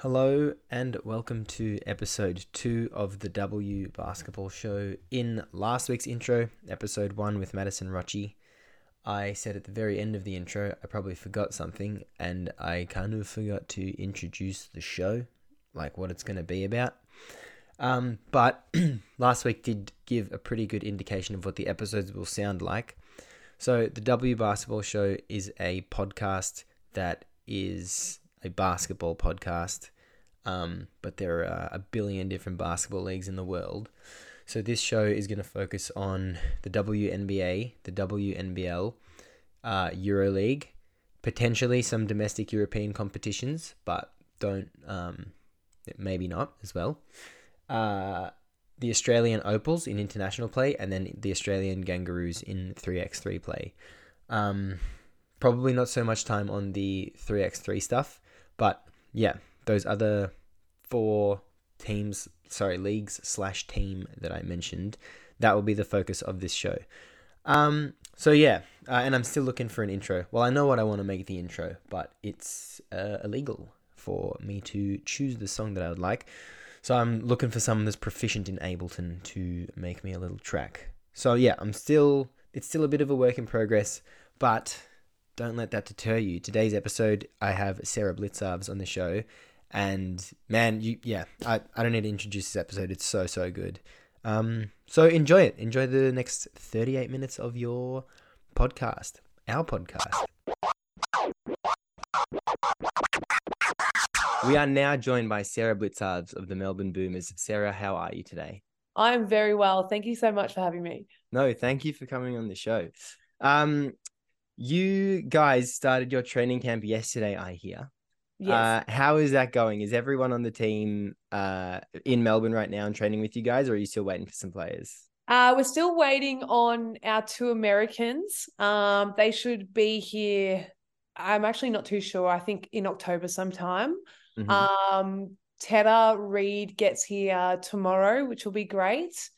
Hello and welcome to episode two of the W Basketball Show. In last week's intro, episode one with Madison Rocci, I said at the very end of the intro, I probably forgot something and I kind of forgot to introduce the show, like what it's going to be about. Um, but last week did give a pretty good indication of what the episodes will sound like. So, the W Basketball Show is a podcast that is a basketball podcast, um, but there are a billion different basketball leagues in the world. So, this show is going to focus on the WNBA, the WNBL, uh, EuroLeague, potentially some domestic European competitions, but don't, um, maybe not as well. Uh, the Australian Opals in international play, and then the Australian Kangaroos in 3x3 play. Um, probably not so much time on the 3x3 stuff, but yeah, those other four teams, sorry, leagues slash team that I mentioned, that will be the focus of this show. Um, so yeah, uh, and I'm still looking for an intro. Well, I know what I want to make the intro, but it's uh, illegal for me to choose the song that I would like. So I'm looking for someone that's proficient in Ableton to make me a little track. So yeah, I'm still it's still a bit of a work in progress, but don't let that deter you. Today's episode, I have Sara Blicavs on the show, and man, you yeah, I, I don't need to introduce this episode. It's so so good. Um, so enjoy it. Enjoy the next 38 minutes of your podcast, our podcast. We are now joined by Sara Blicavs of the Melbourne Boomers. Sara, how are you today? I'm very well. Thank you so much for having me. No, thank you for coming on the show. Um, you guys started your training camp yesterday, I hear. Yes. Uh, how is that going? Is everyone on the team uh, in Melbourne right now and training with you guys, or are you still waiting for some players? Uh, we're still waiting on our two Americans. Um, they should be here. I'm actually not too sure. I think in October sometime. Mhm. Um, Reed gets here tomorrow, which will be great.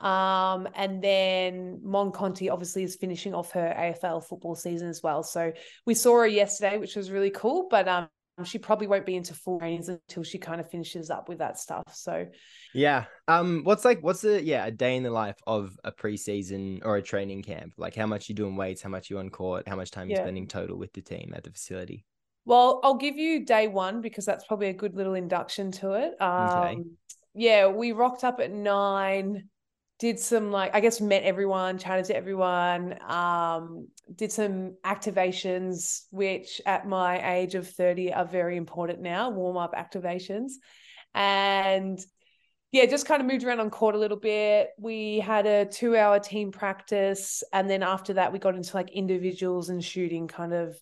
Um, and then Mon Conti obviously is finishing off her AFL football season as well. So we saw her yesterday, which was really cool. But um, she probably won't be into full trainings until she kind of finishes up with that stuff. So Yeah. Um. What's like? What's the yeah a day in the life of a preseason or a training camp? Like how much you doing weights? How much you on court? How much time you Yeah. spending total with the team at the facility? Well, I'll give you day one because that's probably a good little induction to it. Um, yeah, we rocked up at nine, did some like I guess met everyone, chatted to everyone, um, did some activations, which at my age of 30 are very important now, warm-up activations. And yeah, just kind of moved around on court a little bit. We had a two hour team practice. And then after that, we got into like individuals and shooting kind of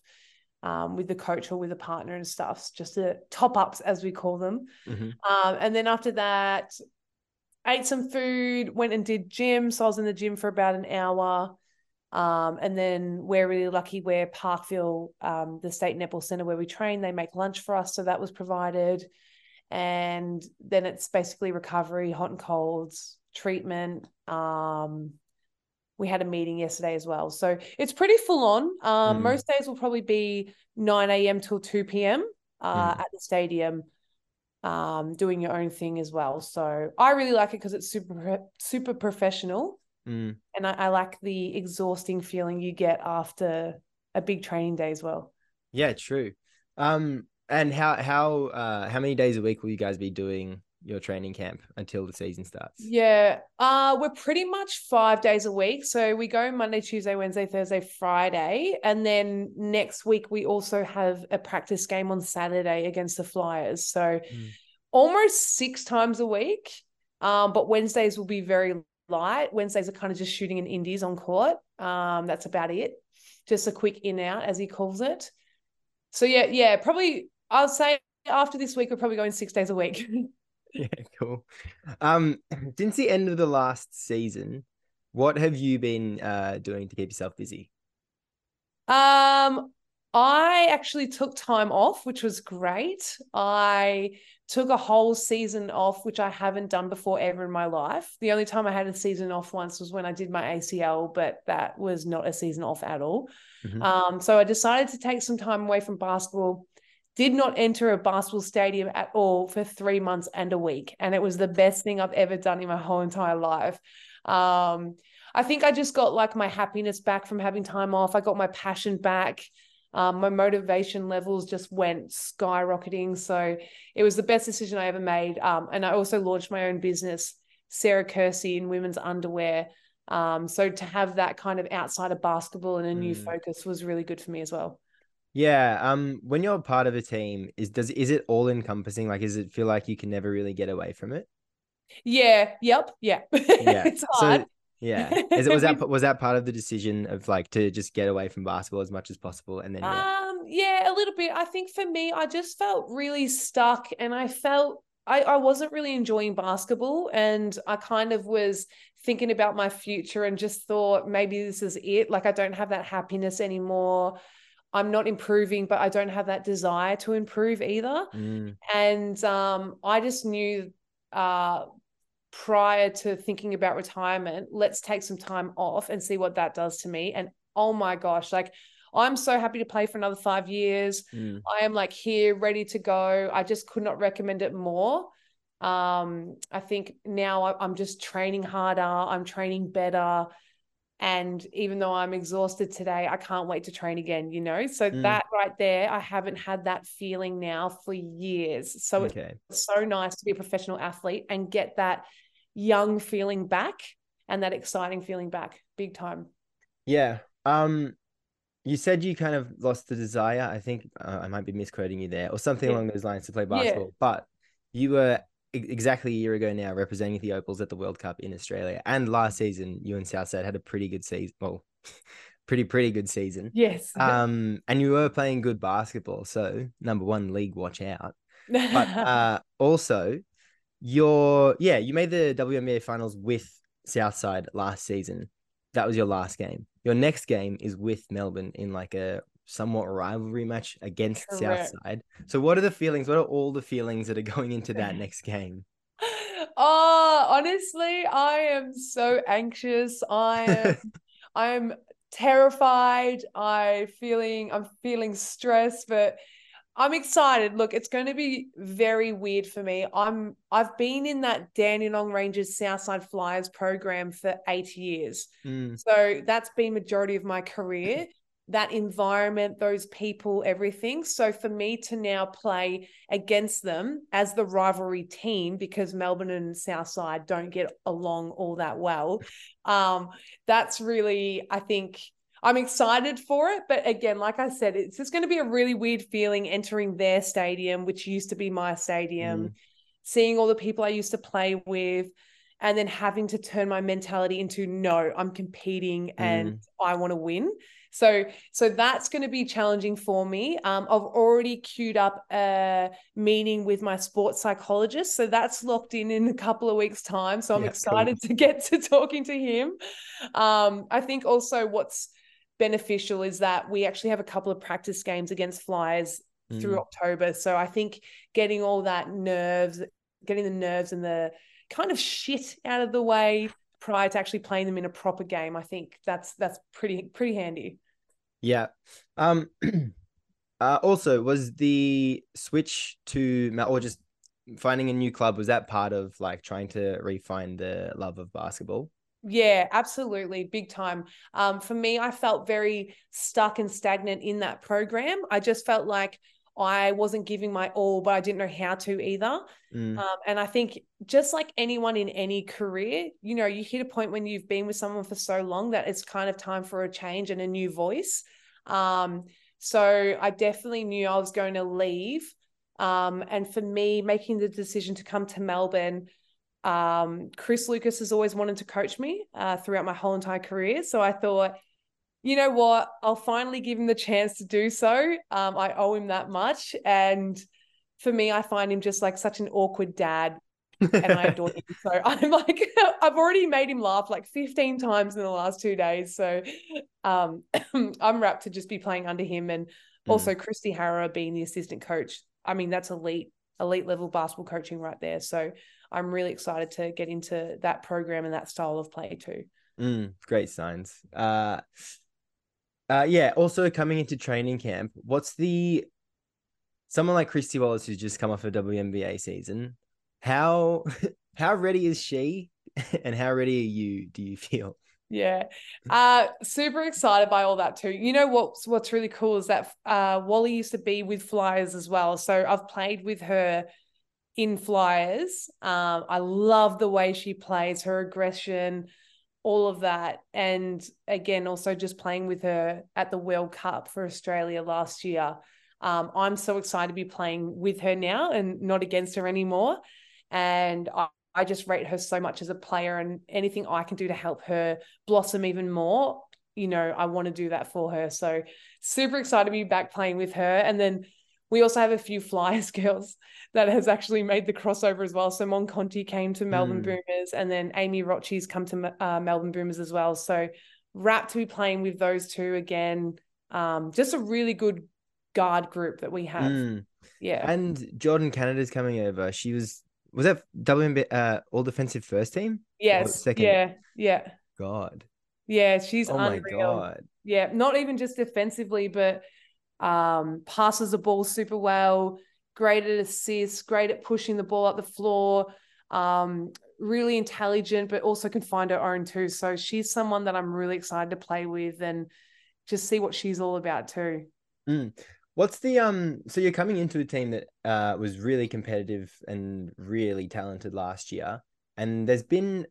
um, with the coach or with a partner and stuff, just the top ups, as we call them. Mhm. Um, and then after that, ate some food, went and did gym. So I was in the gym for about an hour. Um, and then we're really lucky where Parkville, um, the state netball center where we train, they make lunch for us. So that was provided. And then it's basically recovery, hot and colds, treatment. Um, we had a meeting yesterday as well. So it's pretty full on. Um, Mm. Most days will probably be 9 a.m. till 2 p.m. Uh, Mm. at the stadium, um, doing your own thing as well. So I really like it because it's super, super professional. Mm. And I, I like the exhausting feeling you get after a big training day as well. Yeah, true. Um, and how how uh how many days a week will you guys be doing your training camp until the season starts? Yeah, uh, we're pretty much five days a week. So we go Monday, Tuesday, Wednesday, Thursday, Friday. And then next week, we also have a practice game on Saturday against the Flyers. So Mm. almost six times a week. Um, but Wednesdays will be very light. Wednesdays are kind of just shooting in indies on court. Um, that's about it. Just a quick in out, as he calls it. So yeah, yeah, probably I'll say after this week, we're probably going six days a week. Yeah, cool. Um, since the end of the last season, what have you been uh doing to keep yourself busy? Um, I actually took time off, which was great. I took a whole season off, which I haven't done before ever in my life. The only time I had a season off once was when I did my ACL, but that was not a season off at all. Mhm. Um, so I decided to take some time away from basketball, did not enter a basketball stadium at all for three months and a week. And it was the best thing I've ever done in my whole entire life. Um, I think I just got like my happiness back from having time off. I got my passion back. Um, my motivation levels just went skyrocketing. So it was the best decision I ever made. Um, and I also launched my own business, Sarah Kersey in women's underwear. Um, so to have that kind of outside of basketball and a new mm. focus was really good for me as well. Yeah. Um, when you're part of a team, is does is it all encompassing? Like, does it feel like you can never really get away from it? Yeah. Yep. Yeah. Yeah. it's hard. So, yeah. Is it was that was that part of the decision of like to just get away from basketball as much as possible and then yeah. Um yeah, a little bit. I think for me I just felt really stuck and I felt I, I wasn't really enjoying basketball and I kind of was thinking about my future and just thought maybe this is it. Like I don't have that happiness anymore. I'm not improving, but I don't have that desire to improve either. Mm. And um, I just knew uh, prior to thinking about retirement, let's take some time off and see what that does to me. And oh my gosh, like I'm so happy to play for another five years. Mm. I am like here, ready to go. I just could not recommend it more. Um, I think now I'm just training harder, I'm training better. And even though I'm exhausted today, I can't wait to train again, you know? So mm. that right there, I haven't had that feeling now for years. So okay. it's so nice to be a professional athlete and get that young feeling back and that exciting feeling back big time. Yeah. Um you said you kind of lost the desire. I think uh, I might be misquoting you there or something yeah. along those lines to play basketball, yeah. but you were exactly a year ago now representing the Opals at the World Cup in Australia. And last season, you and Southside had a pretty good season. Well, pretty pretty good season. Yes. Um, and you were playing good basketball. So number one league, watch out. But uh, also, your yeah, you made the WNBL finals with Southside last season. That was your last game. Your next game is with Melbourne in like a somewhat rivalry match against Correct. Southside. So, what are the feelings? What are all the feelings that are going into that next game? Oh, honestly, I am so anxious. I am, I am terrified. I feeling, I'm feeling stressed, but I'm excited. Look, it's going to be very weird for me. I'm, I've been in that Dandenong Rangers Southside Flyers program for eight years, mm. so that's been majority of my career that environment, those people, everything. So for me to now play against them as the rivalry team, because Melbourne and Southside don't get along all that well, um, that's really, I think, I'm excited for it. But again, like I said, it's just going to be a really weird feeling entering their stadium, which used to be my stadium, mm. seeing all the people I used to play with and then having to turn my mentality into no i'm competing and mm. i want to win so so that's going to be challenging for me um, i've already queued up a meeting with my sports psychologist so that's locked in in a couple of weeks time so i'm yeah, excited cool. to get to talking to him um, i think also what's beneficial is that we actually have a couple of practice games against flyers mm. through october so i think getting all that nerves getting the nerves and the kind of shit out of the way prior to actually playing them in a proper game. I think that's that's pretty pretty handy. Yeah. Um uh also was the switch to or just finding a new club was that part of like trying to refine the love of basketball? Yeah, absolutely. Big time. Um, for me, I felt very stuck and stagnant in that program. I just felt like I wasn't giving my all, but I didn't know how to either. Mm. Um, and I think just like anyone in any career, you know, you hit a point when you've been with someone for so long that it's kind of time for a change and a new voice. Um, so I definitely knew I was going to leave. Um, and for me, making the decision to come to Melbourne, um, Chris Lucas has always wanted to coach me uh, throughout my whole entire career. So I thought, you know what? I'll finally give him the chance to do so. Um, I owe him that much. And for me, I find him just like such an awkward dad. and I adore him. So I'm like, I've already made him laugh like 15 times in the last two days. So um, I'm wrapped to just be playing under him. And mm. also Kristi Harrower being the assistant coach. I mean, that's elite, elite level basketball coaching right there. So I'm really excited to get into that program and that style of play too. Mm, great signs. Uh, uh, yeah. Also, coming into training camp, what's the someone like Kristy Wallace who's just come off a WNBA season, how how ready is she and how ready are you, do you feel? Yeah. Uh super excited by all that too. You know what's what's really cool is that uh Wally used to be with Flyers as well. So I've played with her in Flyers. Um I love the way she plays, her aggression, all of that. And again, also just playing with her at the World Cup for Australia last year. Um, I'm so excited to be playing with her now and not against her anymore. And I, I just rate her so much as a player and anything I can do to help her blossom even more, you know, I want to do that for her. So super excited to be back playing with her. And then we also have a few Flyers girls that has actually made the crossover as well. So Mon Conti came to Melbourne mm. Boomers and then Aimie Rocci's come to uh, Melbourne Boomers as well. So rapt to be playing with those two again. Um, just a really good guard group that we have. Mm. Yeah. And Jordan Canada's coming over. She was was that WNBA uh, all defensive first team? Yes. Second. Yeah. Yeah. God. Yeah, she's oh unreal. Yeah, not even just defensively, but um passes the ball super well, great at assists, great at pushing the ball up the floor. Um, really intelligent, but also can find her own too. So she's someone that I'm really excited to play with and just see what she's all about too. Mm. What's the um? So you're coming into a team that uh was really competitive and really talented last year, and there's been,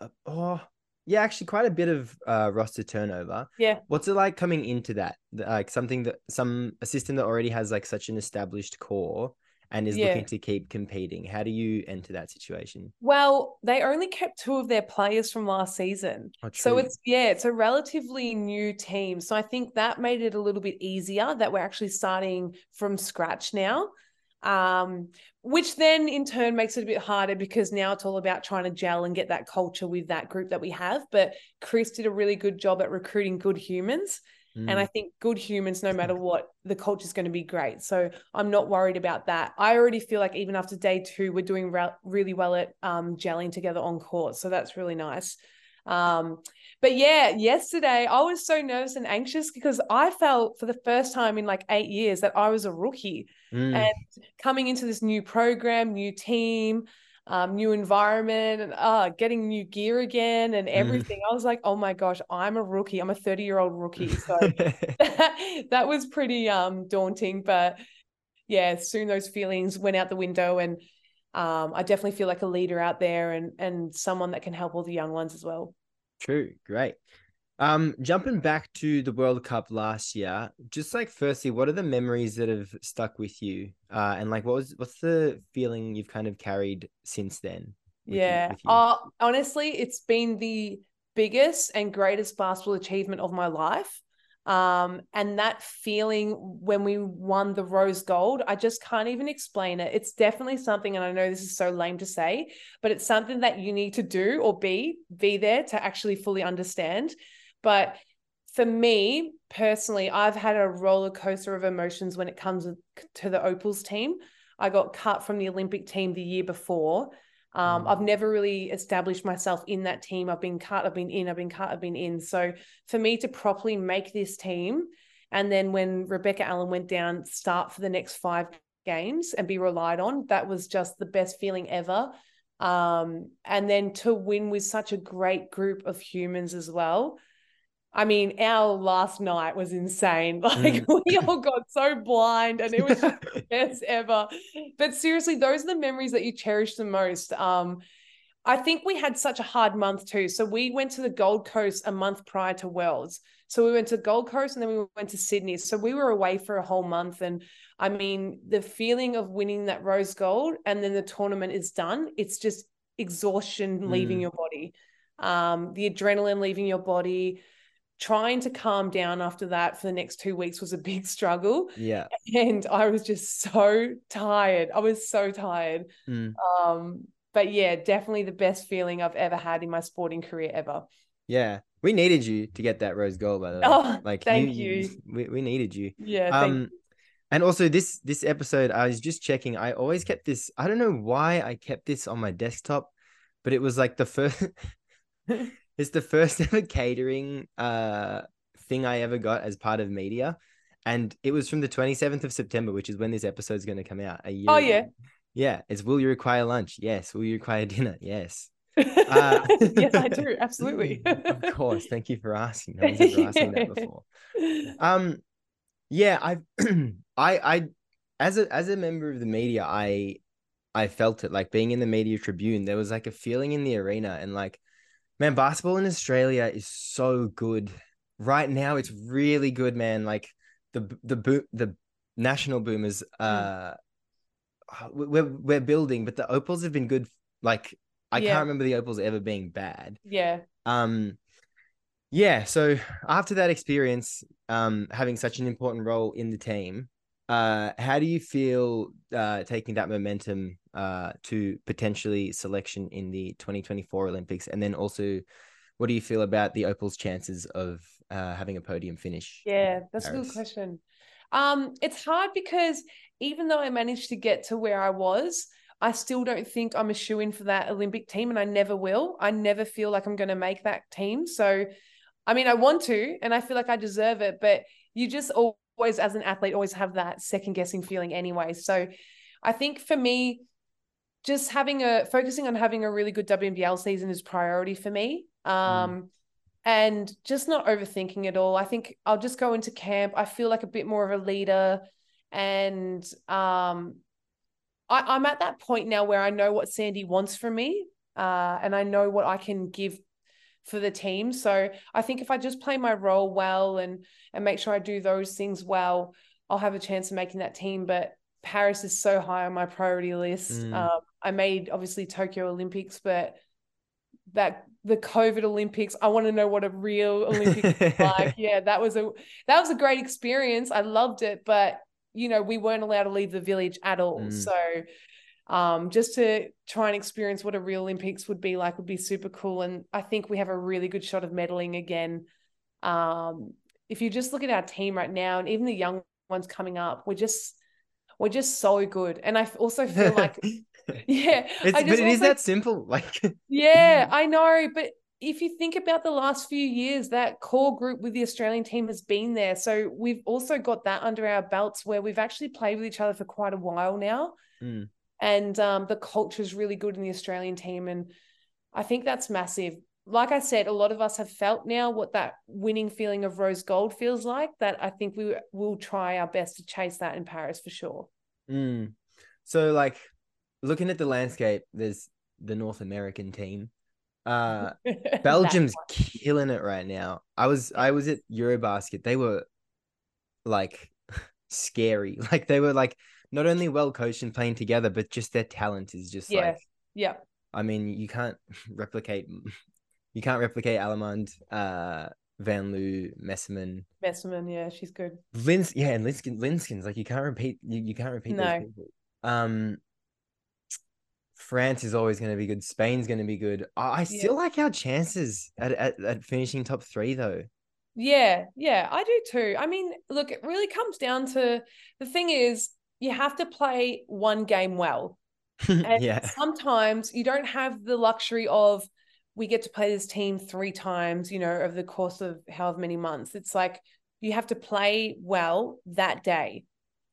uh, oh yeah, actually quite a bit of uh, roster turnover. Yeah. What's it like coming into that? Like something that some a system that already has like such an established core and is yeah. looking to keep competing. How do you enter that situation? Well, they only kept two of their players from last season. Oh, so it's yeah, it's a relatively new team. So I think that made it a little bit easier that we're actually starting from scratch now. Um, which then in turn makes it a bit harder because now it's all about trying to gel and get that culture with that group that we have. But Chris did a really good job at recruiting good humans. Mm. And I think good humans, no matter what, the culture is going to be great. So I'm not worried about that. I already feel like even after day two, we're doing re- really well at um, gelling together on court. So that's really nice. Um, but yeah, yesterday I was so nervous and anxious because I felt for the first time in like eight years that I was a rookie mm. and coming into this new program, new team um, new environment and uh, getting new gear again and mm. everything. Mm. I was like, oh my gosh, I'm a rookie. I'm a 30 year old rookie. So that, that was pretty um, daunting. But yeah, soon those feelings went out the window and um, I definitely feel like a leader out there and and someone that can help all the young ones as well. True, great. Um, jumping back to the World Cup last year, just like firstly, what are the memories that have stuck with you? Uh, and like, what was what's the feeling you've kind of carried since then? Yeah, you, you? Uh, honestly, it's been the biggest and greatest basketball achievement of my life. Um, and that feeling when we won the rose gold, I just can't even explain it. It's definitely something, and I know this is so lame to say, but it's something that you need to do or be, be there to actually fully understand. But for me personally, I've had a roller coaster of emotions when it comes to the Opals team. I got cut from the Olympic team the year before. Um, mm. I've never really established myself in that team. I've been cut, I've been in, I've been cut, I've been in. So for me to properly make this team, and then when Rebecca Allen went down, start for the next five games and be relied on, that was just the best feeling ever. Um, and then to win with such a great group of humans as well. I mean, our last night was insane. Like mm. we all got so blind and it was just the best ever. But seriously, those are the memories that you cherish the most. Um, I think we had such a hard month too. So we went to the Gold Coast a month prior to Worlds. So we went to Gold Coast and then we went to Sydney. So we were away for a whole month. And I mean, the feeling of winning that rose gold and then the tournament is done, it's just exhaustion leaving mm. your body. Um, the adrenaline leaving your body trying to calm down after that for the next two weeks was a big struggle. Yeah. And I was just so tired. I was so tired. Mm. Um, but yeah, definitely the best feeling I've ever had in my sporting career ever. Yeah. We needed you to get that rose gold, by the way. Oh, like thank you. you. We, we needed you. Yeah. Um, and also this this episode, I was just checking. I always kept this. I don't know why I kept this on my desktop, but it was like the first It's the first ever catering uh thing I ever got as part of media. and it was from the 27th of September, which is when this episode is going to come out. A year. Oh ago. yeah. Yeah. It's will you require lunch? Yes. Will you require dinner? Yes. Uh, yes, I do. Absolutely. of course. Thank you for asking. No one's ever asked me that before. Um, yeah, I've, I, I, as a as a member of the media, I, I felt it like being in the media tribune. There was like a feeling in the arena, and like, man, basketball in Australia is so good right now. It's really good, man. Like the the bo- the national boomers, uh, we're we're building, but the opals have been good. Like I Yeah. can't remember the opals ever being bad. yeah. Um, yeah. So after that experience, um, having such an important role in the team, uh, how do you feel uh, taking that momentum uh, to potentially selection in the 2024 Olympics, and then also, what do you feel about the Opals' chances of uh, having a podium finish? Yeah, that's a good question. Um, it's hard because even though I managed to get to where I was, I still don't think I'm a shoe in for that Olympic team, and I never will. I never feel like I'm going to make that team. So, I mean, I want to, and I feel like I deserve it, but you just always, as an athlete, always have that second guessing feeling anyway. So, I think for me, just having a focusing on having a really good WNBL season is priority for me. Um, and just not overthinking it all. I think I'll just go into camp. I feel like a bit more of a leader, and um, I, I'm at that point now where I know what Sandy wants from me, uh, and I know what I can give for the team. So I think if I just play my role well and and make sure I do those things well, I'll have a chance of making that team. But Paris is so high on my priority list. Mm. Um, I made obviously Tokyo Olympics, but that the COVID Olympics, I want to know what a real Olympics is like. Yeah, that was a that was a great experience. I loved it, but you know, we weren't allowed to leave the village at all. Mm. So um just to try and experience what a real Olympics would be like would be super cool. And I think we have a really good shot of medaling again. Um, if you just look at our team right now and even the young ones coming up, we're just we're just so good. And I also feel like yeah, it's but it is that simple. Like yeah, I know. But if you think about the last few years, that core group with the Australian team has been there. So we've also got that under our belts where we've actually played with each other for quite a while now. Mm. And um, the culture is really good in the Australian team. And I think that's massive. Like I said, a lot of us have felt now what that winning feeling of rose gold feels like. That I think we will try our best to chase that in Paris for sure. Mm. So like looking at the landscape, there's the North American team. Uh Belgium's killing it right now. I was I was at Eurobasket. They were like scary. Like they were like not only well coached and playing together, but just their talent is just Yeah. like Yeah. I mean, you can't replicate you can't replicate Allemand, uh Van Loo, Meesseman, Meesseman, yeah, she's good. Lins, yeah, and Linskin, Linskens, like you can't repeat, you, you can't repeat No. those people. Um, France is always going to be good. Spain's going to be good. I, I Yeah. still like our chances at, at at finishing top three, though. Yeah, yeah, I do too. I mean, look, it really comes down to the thing is you have to play one game well. And yeah, sometimes you don't have the luxury of we get to play this team three times, you know, over the course of however many months. It's like you have to play well that day.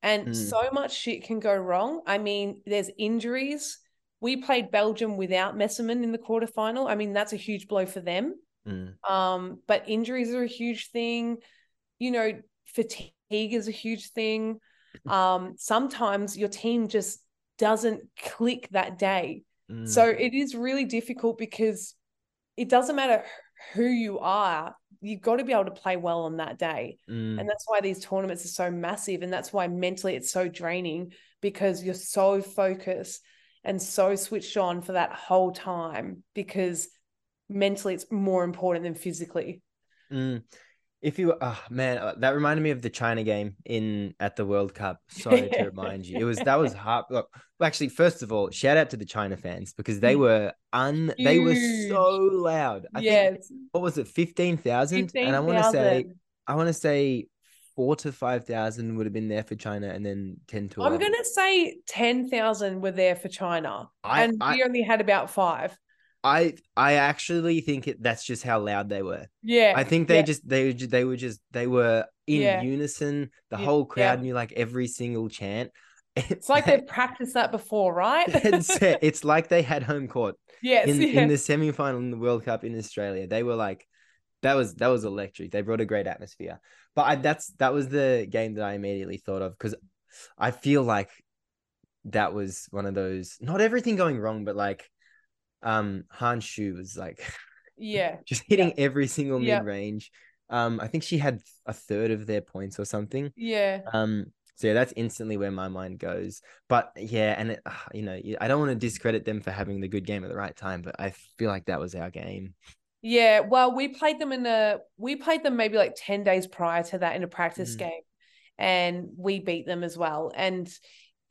And Mm. so much shit can go wrong. I mean, there's injuries. We played Belgium without Meesseman in the quarterfinal. I mean, that's a huge blow for them. Mm, Um, but injuries are a huge thing. You know, fatigue is a huge thing. Um, sometimes your team just doesn't click that day. mm, So it is really difficult because it doesn't matter who you are, you've got to be able to play well on that day. mm, And that's why these tournaments are so massive. And that's why mentally it's so draining because you're so focused and so switched on for that whole time because mentally it's more important than physically. mm. If you, oh man, uh, that reminded me of the China game in at the World Cup. Sorry to remind you, it was that was hard. Look, well, actually, first of all, shout out to the China fans because they Mm. were un, they were so loud. I think yes. what was it, fifteen thousand? And I want to say I want to say four to five thousand would have been there for China, and then ten to. I'm going to say 10,000 were there for China. I, and I, we only had about five. I I actually think it, that's just how loud they were. Yeah. I think they yeah. just they they were just they were in Yeah. unison. The Yeah, whole crowd knew like every single chant. It's like they've practiced that before, right? it's, it's like they had home court yes. in yeah. in the semi final in the World Cup in Australia. They were like that was that was electric. They brought a great atmosphere. But I, that's that was the game that I immediately thought of because I feel like that was one of those not everything going wrong, but like um Han Xu was like yeah. just hitting every single Yeah. mid range. Um, I think she had a third of their points or something. Yeah. Um, so yeah, that's instantly where my mind goes. But yeah, and it, ah, you know, I don't want to discredit them for having the good game at the right time, but I feel like that was our game. Yeah, well, we played them in a we played them maybe like 10 days prior to that in a practice Mhm. game and we beat them as well. And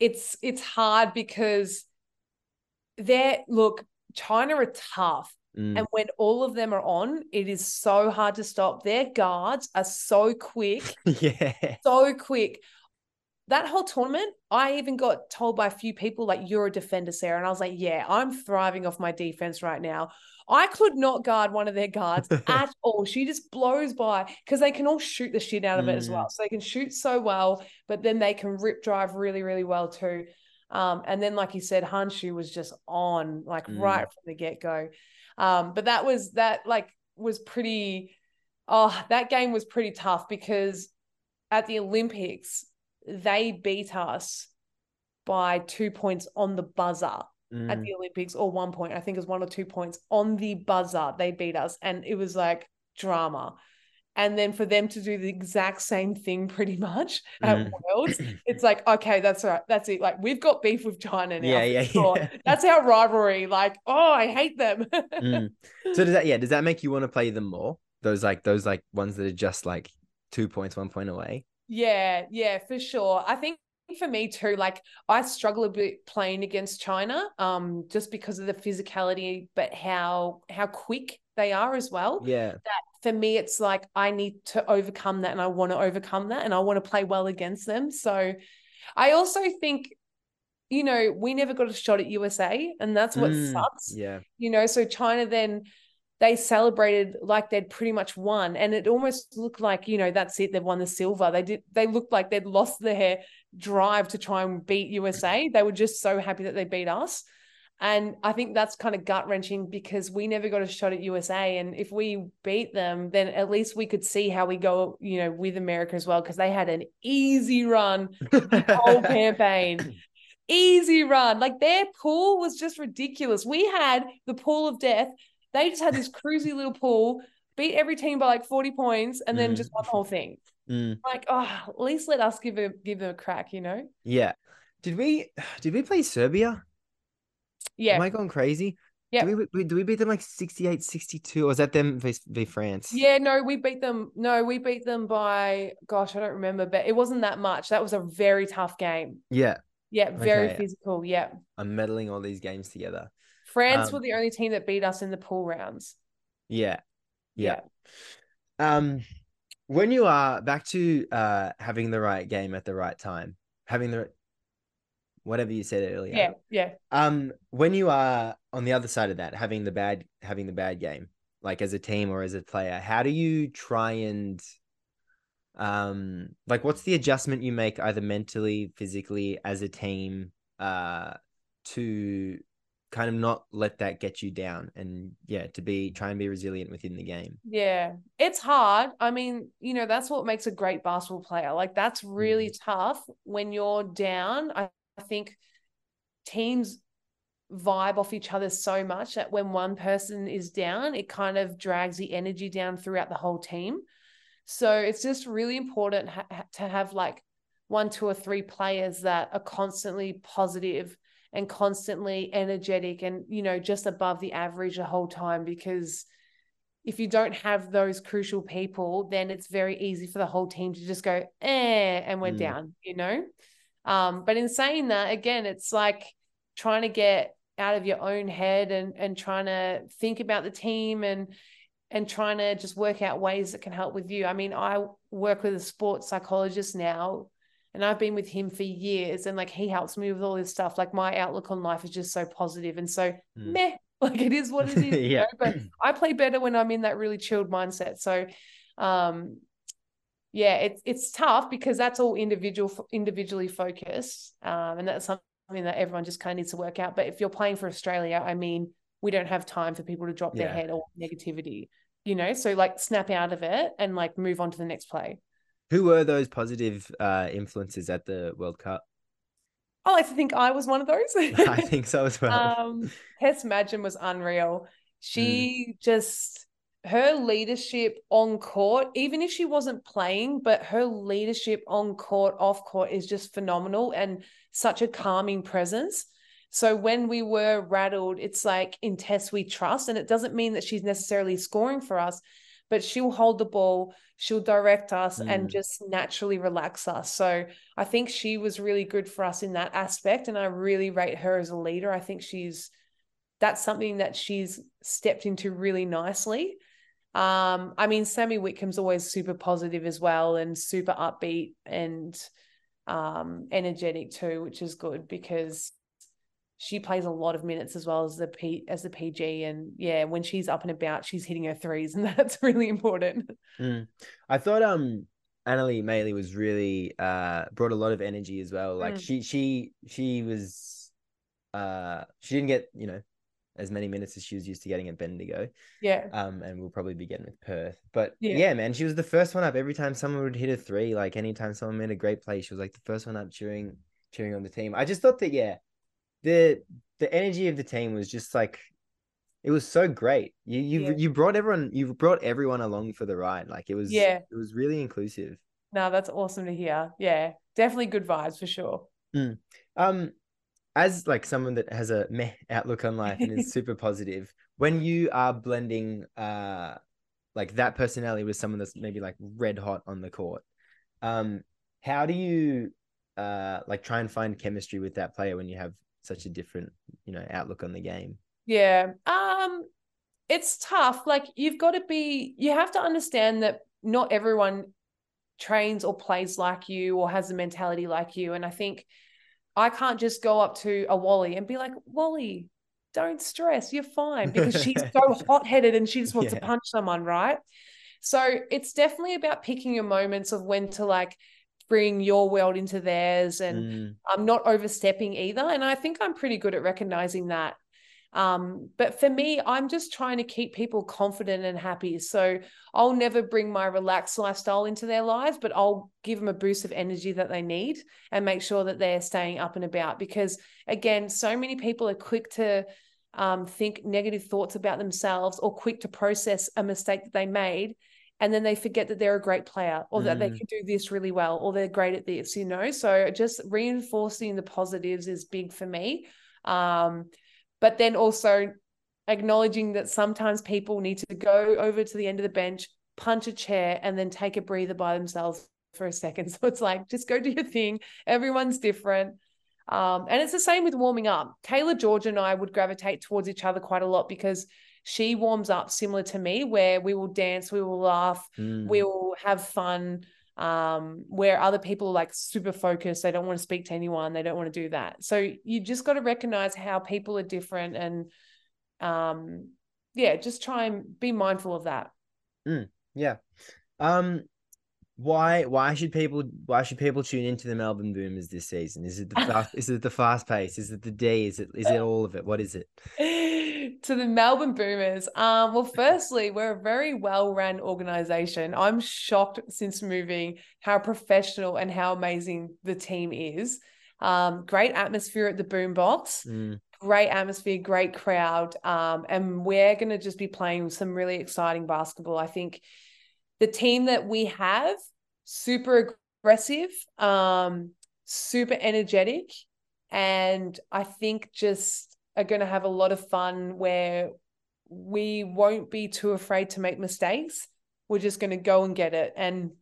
it's it's hard because they're look, China are tough. Mm, And when all of them are on, it is so hard to stop. Their guards are so quick, yeah. so quick. That whole tournament, I even got told by a few people, like, you're a defender, Sara. And I was like, yeah, I'm thriving off my defense right now. I could not guard one of their guards at all. She just blows by because they can all shoot the shit out of it as well. Mm. So they can shoot so well, but then they can rip drive really, really well too. Um, and then, like you said, Han Xu was just on like Mm. right from the get go. Um, but that was that like was pretty. Oh, that game was pretty tough because at the Olympics they beat us by two points on the buzzer at Mm, the Olympics, or one point. I think it was one or two points on the buzzer. They beat us, and it was like drama. And then for them to do the exact same thing, pretty much at Mm. Worlds, it's like okay, that's all right, that's it. Like we've got beef with China now. Yeah, yeah, sure. yeah. That's our rivalry. Like, oh, I hate them. mm. So does that yeah, does that make you want to play them more? Those like those like ones that are just like two points, one point away. Yeah, yeah, for sure. I think for me too, like I struggle a bit playing against China, um, just because of the physicality, but how how quick they are as well. Yeah. For me, it's like I need to overcome that and I want to overcome that and I want to play well against them. So I also think, you know, we never got a shot at USA, and that's what Mm, sucks Yeah. you know so china then they celebrated like they'd pretty much won and it almost looked like you know that's it they've won the silver they did they looked like they'd lost their drive to try and beat usa they were just so happy that they beat us and i think that's kind of gut wrenching because we never got a shot at usa and if we beat them then at least we could see how we go you know with america as well because they had an easy run the whole campaign easy run. Like their pool was just ridiculous. We had the pool of death. They just had this cruisy little pool, beat every team by like 40 points, and then Mm. just won the whole thing. Mm, Like, oh, at least let us give a give them a crack, you know? yeah. Did we did we play Serbia? Yeah. Am I going crazy? Yeah. Do we, we do we beat them like 68 62 or was that them v, v France? Yeah, no, we beat them. No, we beat them by gosh, I don't remember, but it wasn't that much. That was a very tough game. Yeah. Yeah, very Okay. physical. Yeah. I'm meddling all these games together. France Um, were the only team that beat us in the pool rounds. Yeah. Yeah. Um when you are back to uh having the right game at the right time, having the whatever you said earlier. Yeah. Yeah. Um when you are on the other side of that, having the bad having the bad game, like as a team or as a player, how do you try and um like what's the adjustment you make either mentally, physically as a team uh to kind of not let that get you down and yeah, to be try and be resilient within the game. Yeah, it's hard. I mean, you know, that's what makes a great basketball player. Like, that's really tough when you're down. I, I think teams vibe off each other so much that when one person is down, it kind of drags the energy down throughout the whole team. So it's just really important ha- to have like one, two, or three players that are constantly positive and constantly energetic and, you know, just above the average the whole time because if you don't have those crucial people, then it's very easy for the whole team to just go, eh, and we're Mm. down, you know? Um, but in saying that, again, it's like trying to get out of your own head and and trying to think about the team and and trying to just work out ways that can help with you. I mean, I work with a sports psychologist now and I've been with him for years and like he helps me with all this stuff. Like my outlook on life is just so positive and so Mm. meh Like it is what it is. yeah. You know? But I play better when I'm in that really chilled mindset. So, um, yeah, it's it's tough because that's all individual individually focused, um, and that's something that everyone just kind of needs to work out. But if you're playing for Australia, I mean, we don't have time for people to drop yeah. their head or negativity, you know. So like, snap out of it and like move on to the next play. Who were those positive uh, influences at the World Cup? Oh, I like to think I was one of those. I think so as well. Um, Tess Madgen was unreal. She mm. just her leadership on court, even if she wasn't playing, but her leadership on court, off court is just phenomenal and such a calming presence. So when we were rattled, it's like in Tess we trust, and it doesn't mean that she's necessarily scoring for us, but she'll hold the ball, she'll direct us mm. and just naturally relax us. So I think she was really good for us in that aspect. And I really rate her as a leader. I think she's that's something that she's stepped into really nicely. Um, I mean, Sammy Whitcomb's always super positive as well and super upbeat and um energetic too, which is good because she plays a lot of minutes as well as the P as the PG and yeah when she's up and about she's hitting her threes and that's really important. Mm. I thought um Anneli Maley was really uh brought a lot of energy as well. Like mm. she she she was uh she didn't get you know as many minutes as she was used to getting at Bendigo. Yeah. Um, and we'll probably be getting with Perth. But yeah. yeah. man, she was the first one up every time someone would hit a three. Like anytime someone made a great play, she was like the first one up cheering cheering on the team. I just thought that yeah, the the energy of the team was just like it was so great. You you yeah. you brought everyone you brought everyone along for the ride. Like it was yeah it was really inclusive. No, that's awesome to hear. Yeah, definitely good vibes for sure. Mm. Um, as like someone that has a meh outlook on life and is super positive, when you are blending uh like that personality with someone that's maybe like red hot on the court, um, how do you uh like try and find chemistry with that player when you have such a different you know outlook on the game? Yeah um it's tough like you've got to be you have to understand that not everyone trains or plays like you or has a mentality like you and i think i can't just go up to a wally and be like wally don't stress you're fine because she's so hot-headed and she just wants yeah. to punch someone right so it's definitely about picking your moments of when to like bring your world into theirs and mm. I'm not overstepping either. And I think I'm pretty good at recognizing that. Um, but for me, I'm just trying to keep people confident and happy. So I'll never bring my relaxed lifestyle into their lives, but I'll give them a boost of energy that they need and make sure that they're staying up and about. Because again, so many people are quick to um, think negative thoughts about themselves or quick to process a mistake that they made and then they forget that they're a great player or that mm. they can do this really well or they're great at this you know so just reinforcing the positives is big for me um, but then also acknowledging that sometimes people need to go over to the end of the bench punch a chair and then take a breather by themselves for a second. So it's like just go do your thing. Everyone's different. Um, and it's the same with warming up. Kayla george and i would gravitate towards each other quite a lot because she warms up similar to me where we will dance we will laugh mm. we will have fun um, where other people are like super focused they don't want to speak to anyone they don't want to do that. So you just got to recognize how people are different and um, yeah just try and be mindful of that. Mm, yeah. Um why why should people why should people tune into the Melbourne Boomers this season? Is it the fast, is it the fast pace? Is it the D? Is it is it all of it? What is it? to the Melbourne Boomers. Um, well, firstly, we're a very well run organization. I'm shocked since moving how professional and how amazing the team is. Um, great atmosphere at the Boombox. Mm. Great atmosphere, great crowd. Um, and we're going to just be playing some really exciting basketball. I think the team that we have super aggressive, um, super energetic, and I think just are going to have a lot of fun where we won't be too afraid to make mistakes. We're just going to go and get it, and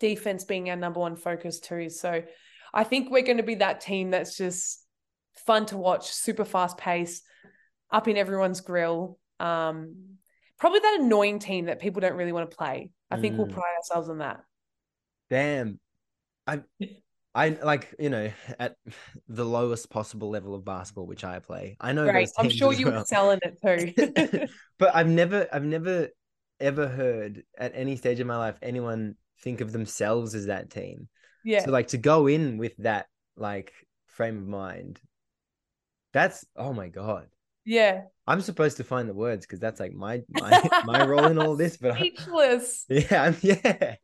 defense being our number one focus too. So I think we're going to be that team that's just fun to watch, super fast pace, up in everyone's grill. Um, probably that annoying team that people don't really want to play. I think mm. we'll pride ourselves on that. Damn. I I like you know at the lowest possible level of basketball which I play. I know. Right. I'm sure you well. excel in it too. but I've never, I've never ever heard at any stage of my life anyone think of themselves as that team. Yeah. So like to go in with that like frame of mind, that's oh my god. Yeah. I'm supposed to find the words because that's like my my, my role in all this. But speechless. I, yeah, I'm, yeah.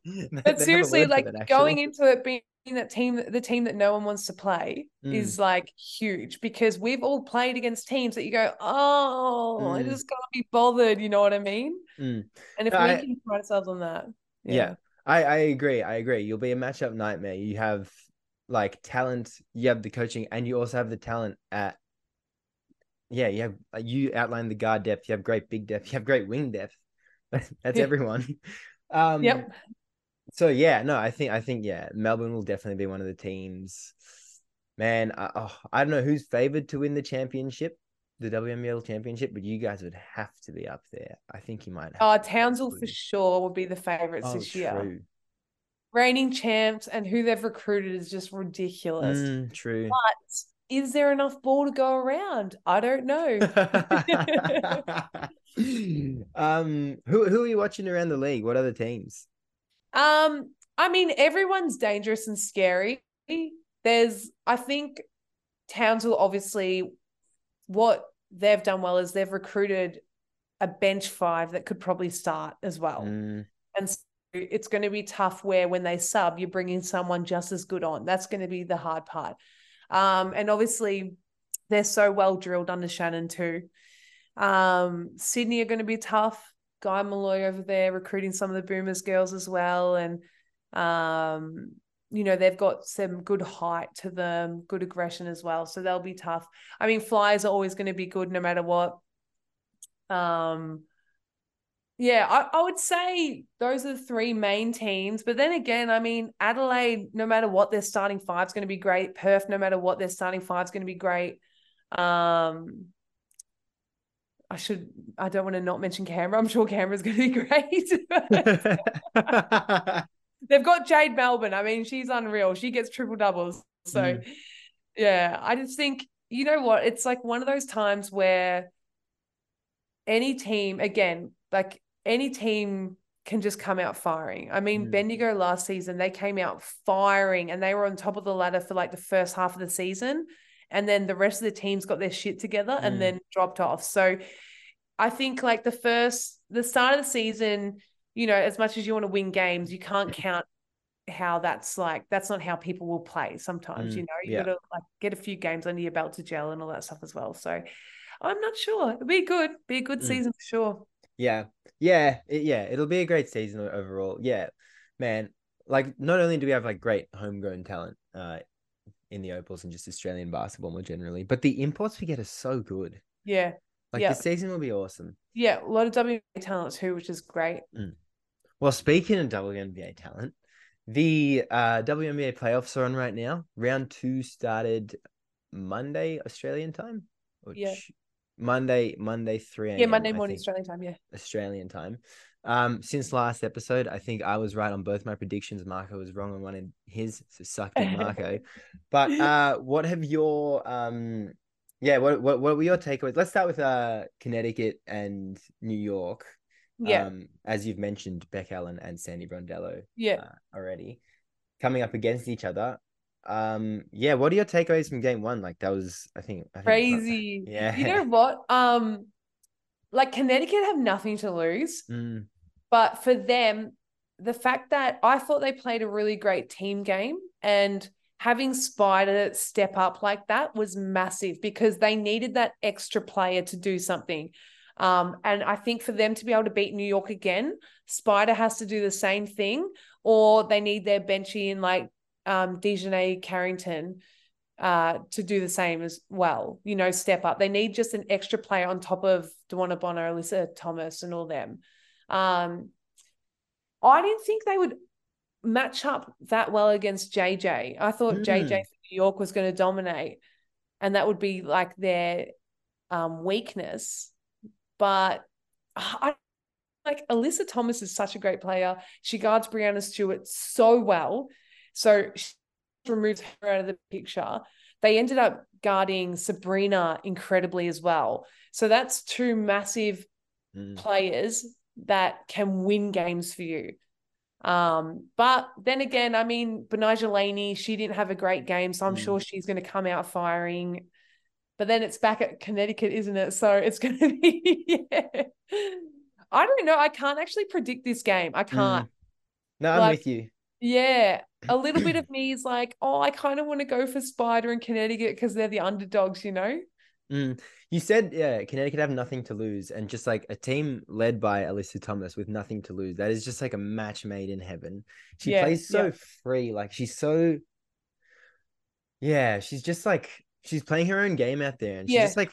But seriously, like that, going into it being that team, the team that no one wants to play mm. is like huge because we've all played against teams that you go, oh, mm. I just can't be bothered. You know what I mean? Mm. And if no, we I, can pride ourselves on that, yeah. yeah, I I agree. I agree. You'll be a matchup nightmare. You have like talent. You have the coaching, and you also have the talent at yeah, you have uh, you outlined the guard depth. You have great big depth. You have great wing depth. That's everyone. Um, yep. So yeah, no, I think I think yeah, Melbourne will definitely be one of the teams. Man, I, oh, I don't know who's favored to win the championship, the WNBL championship, but you guys would have to be up there. I think you might. Have oh, Townsville for sure would be the favorites oh, this true. year. Reigning champs and who they've recruited is just ridiculous. Mm, true. But is there enough ball to go around? I don't know. um, who who are you watching around the league? What other teams? Um, I mean, everyone's dangerous and scary. There's, I think, Townsville obviously what they've done well is they've recruited a bench five that could probably start as well. Mm. And so it's going to be tough where when they sub, you're bringing someone just as good on. That's going to be the hard part. Um, and obviously, they're so well drilled under Shannon too. Um, Sydney are going to be tough. Guy Molloy over there recruiting some of the Boomers girls as well, and um, you know they've got some good height to them, good aggression as well. So they'll be tough. I mean, Flyers are always going to be good no matter what. Um, yeah, I, I would say those are the three main teams. But then again, I mean, Adelaide, no matter what their starting five is going to be great. Perth, no matter what their starting five is going to be great. Um, I should, I don't want to not mention Canberra. I'm sure Canberra's going to be great. They've got Jade Melbourne. I mean, she's unreal. She gets triple doubles. So, mm. yeah, I just think, you know what? It's like one of those times where any team, again, like any team can just come out firing. I mean, mm. Bendigo last season, they came out firing and they were on top of the ladder for like the first half of the season. And then the rest of the teams got their shit together and mm. then dropped off. So I think like the first, the start of the season, you know, as much as you want to win games, you can't count how that's like that's not how people will play sometimes mm, you know you yeah. gotta like get a few games under your belt to gel and all that stuff as well so i'm not sure it'll be good be a good mm. season for sure yeah, yeah, it, yeah. It'll be a great season overall. Yeah, man. Like, not only do we have like great homegrown talent, uh, in the opals and just Australian basketball more generally, but the imports we get are so good. Yeah. Like yeah. the season will be awesome. Yeah, a lot of WNBA talent too, which is great. Mm. Well, speaking of WNBA talent, the uh, WNBA playoffs are on right now. Round two started Monday Australian time. yeah. Monday, Monday, 3 a.m. Yeah, Monday morning Australian time. Yeah. Australian time. Um, since last episode, I think I was right on both my predictions. Marco was wrong on one of his, so suck it, Marco. but uh, what have your um, yeah, what, what what were your takeaways? Let's start with uh Connecticut and New York. Yeah. Um, as you've mentioned, Bec Allen and Sandy Brondello. Yeah. Uh, already coming up against each other um yeah what are your takeaways from game one? Like that was i think, I think crazy. Yeah. You know what? Um like connecticut have nothing to lose mm. but for them the fact that i thought they played a really great team game and having spider step up like that was massive because they needed that extra player to do something. Um, and I think for them to be able to beat New York again, Spider has to do the same thing, or they need their benchy in like um, DiJonai Carrington uh, to do the same as well, you know, step up. They need just an extra player on top of DeWanna Bonner, Alyssa Thomas, and all them. Um, I didn't think they would match up that well against JJ. I thought mm. JJ from New York was going to dominate, and that would be like their um, weakness. But I like Alyssa Thomas is such a great player. She guards Breanna Stewart so well. So she removes her out of the picture, they ended up guarding Sabrina incredibly as well. So that's two massive mm. players that can win games for you. Um, but then again, I mean, Betnijah Laney, she didn't have a great game, so I'm mm. sure she's going to come out firing. But then it's back at Connecticut, isn't it? So it's going to be, yeah. I don't know. I can't actually predict this game. I can't. Mm. No, I'm like, with you. Yeah. A little bit of me is like, oh, I kind of want to go for Spider and Connecticut because they're the underdogs, you know? Mm. You said, yeah, Connecticut have nothing to lose, and just like a team led by Alyssa Thomas with nothing to lose, that is just like a match made in heaven. She yeah, plays so yeah. free, like she's so, yeah, she's just like she's playing her own game out there, and she's yeah. just like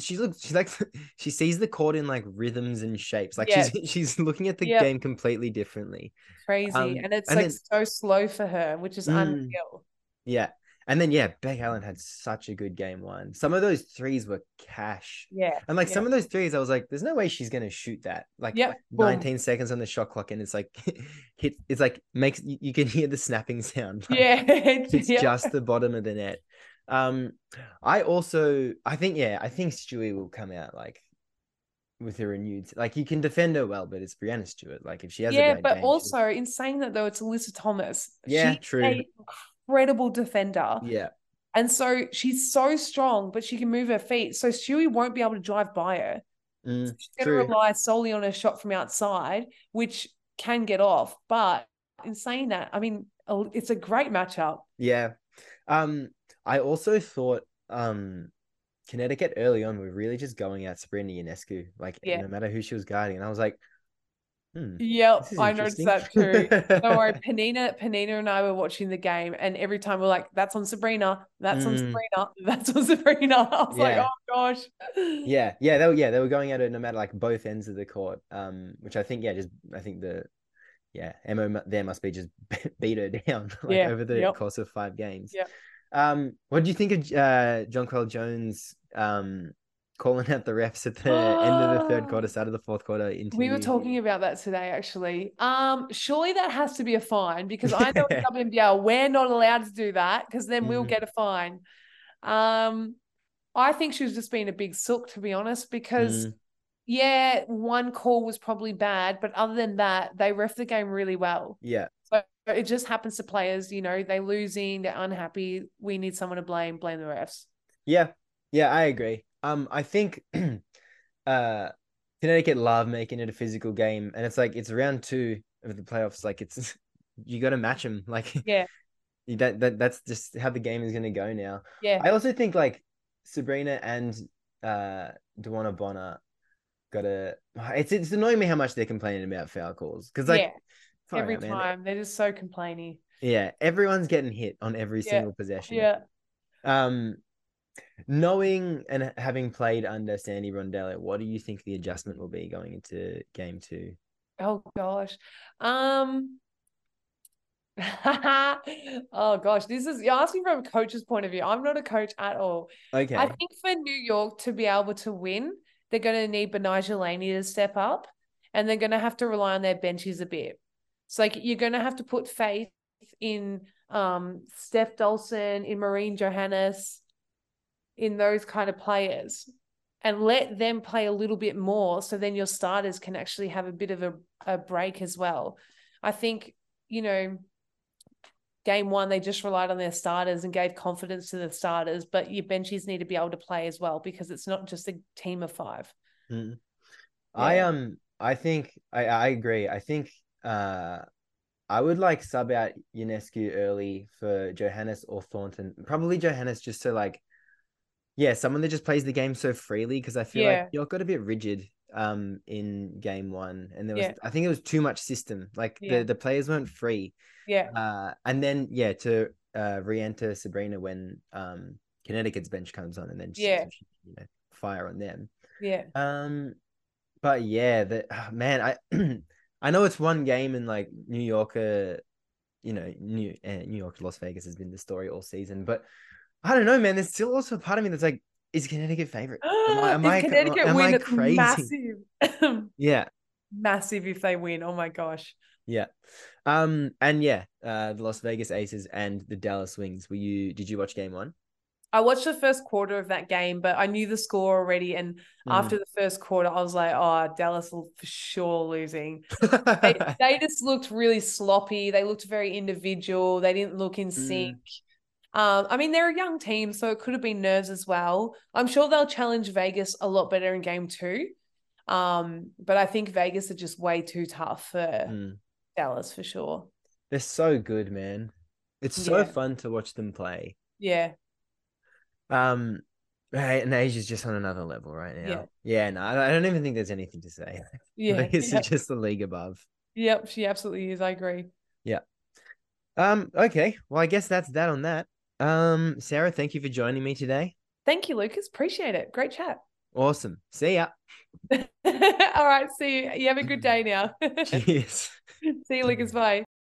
she looks, she's like she sees the court in like rhythms and shapes, like she's she's looking at the game completely differently. Crazy, um, and it's and like then, so slow for her, which is mm, unreal. Yeah, and then yeah, Bec Allen had such a good game one. Some of those threes were cash. Yeah. And like yeah. some of those threes, I was like, there's no way she's gonna shoot that. Like, yep. like 19 seconds on the shot clock, and it's like hit it's like makes you, you can hear the snapping sound. Like, yeah. it's just the bottom of the net. Um I also I think yeah, I think Stewie will come out like with a renewed like you can defend her well, but it's Breanna Stewart. Like if she has yeah, but game, also in saying that though, it's Alyssa Thomas. Yeah, true incredible defender. Yeah. And so she's so strong, but she can move her feet. So Stewie won't be able to drive by her. Mm, she's going to rely solely on a shot from outside, which can get off. But in saying that, I mean, it's a great matchup. Yeah. Um, I also thought um Connecticut early on were really just going at Sabrina Ionescu, like yeah. no matter who she was guarding. And I was like, Hmm, yep, I noticed that too. Don't worry, Panina, Panina and I were watching the game, and every time we're like, "That's on Sabrina, that's mm. on. Sabrina, that's on Sabrina." I was yeah. like, "Oh gosh." Yeah, yeah, they were, yeah, they were going at it no matter like both ends of the court. Um, which I think, yeah, just I think the, yeah, Mo there must be just beat her down like yeah. over the yep. course of five games. Yeah. Um, what do you think of uh Jonquel Jones um calling out the refs at the end of the third quarter, start of the fourth quarter. Interview. We were talking about that today, actually. Um, surely that has to be a fine because I know in WNBL we're not allowed to do that because then we'll mm-hmm. get a fine. Um, I think she was just being a big sook, to be honest, because mm. yeah, one call was probably bad, but other than that, they ref the game really well. Yeah. It just happens to players, you know, they're losing, they're unhappy. We need someone to blame, blame the refs. Yeah. Yeah, I agree. Um, I think uh Connecticut love making it a physical game, and it's like it's round two of the playoffs. Like it's you got to match them. Like yeah, that that that's just how the game is to go now. Yeah, I also think like Sabrina and uh DeWanna Bonner got to. It's it's annoying me how much they're complaining about foul calls because like yeah. Every out, time they're just so complaining. Yeah, everyone's getting hit on every yeah. single possession. Yeah. Um, knowing and having played under Sandy Brondello, what do you think the adjustment will be going into game two? Oh gosh. Um oh gosh, this is you're asking from a coach's point of view. I'm not a coach at all. Okay. I think for New York to be able to win, they're going to need Betnijah Laney to step up, and they're going to have to rely on their benches a bit. So like you're going to have to put faith in um Stef Dolson, in Marine Johannes, in those kind of players and let them play a little bit more so then your starters can actually have a bit of a, a break as well. I think, you know, game one, they just relied on their starters and gave confidence to the starters, but your benchies need to be able to play as well because it's not just a team of five. Mm. Yeah. I um I think I, I agree. I think uh I would like sub out Ionescu early for Johannes or Thornton. Probably Johannes just to like yeah, someone that just plays the game so freely because I feel yeah. like you got a bit rigid um in game one and there was yeah. I think it was too much system. Like yeah. the, the players weren't free. Yeah. Uh and then yeah, to uh re-enter Sabrina when um Connecticut's bench comes on and then yeah. you know, fire on them. Yeah. Um but yeah, the oh, man, I I know it's one game in like New York uh, you know, New uh, New York Las Vegas has been the story all season, but I don't know, man. There's still also a part of me that's like, is Connecticut favorite? Am I, am I, Connecticut am win, I crazy? Massive. yeah. Massive if they win. Oh my gosh. Yeah. Um, and yeah, uh, the Las Vegas Aces and the Dallas Wings. Were you? Did you watch Game One? I watched the first quarter of that game, but I knew the score already. And mm. after the first quarter, I was like, oh, Dallas will for sure losing. they, they, just looked really sloppy. They looked very individual. They didn't look in mm. sync. Um, I mean, they're a young team, so it could have been nerves as well. I'm sure they'll challenge Vegas a lot better in game two. Um, but I think Vegas are just way too tough for mm. Dallas for sure. They're so good, man. It's so yeah. fun to watch them play. Yeah. Um, and A'ja's just on another level right now. Yeah, yeah no, I don't even think there's anything to say. Yeah, like it's yeah. just the league above. Yep, she absolutely is. I agree. Yeah. Um. Okay. Well, I guess that's that on that. Um. Sara, thank you for joining me today. Thank you, Lukas. Appreciate it. Great chat. Awesome. See ya. All right. See you. You have a good day now. Cheers. See you, Lukas. Bye.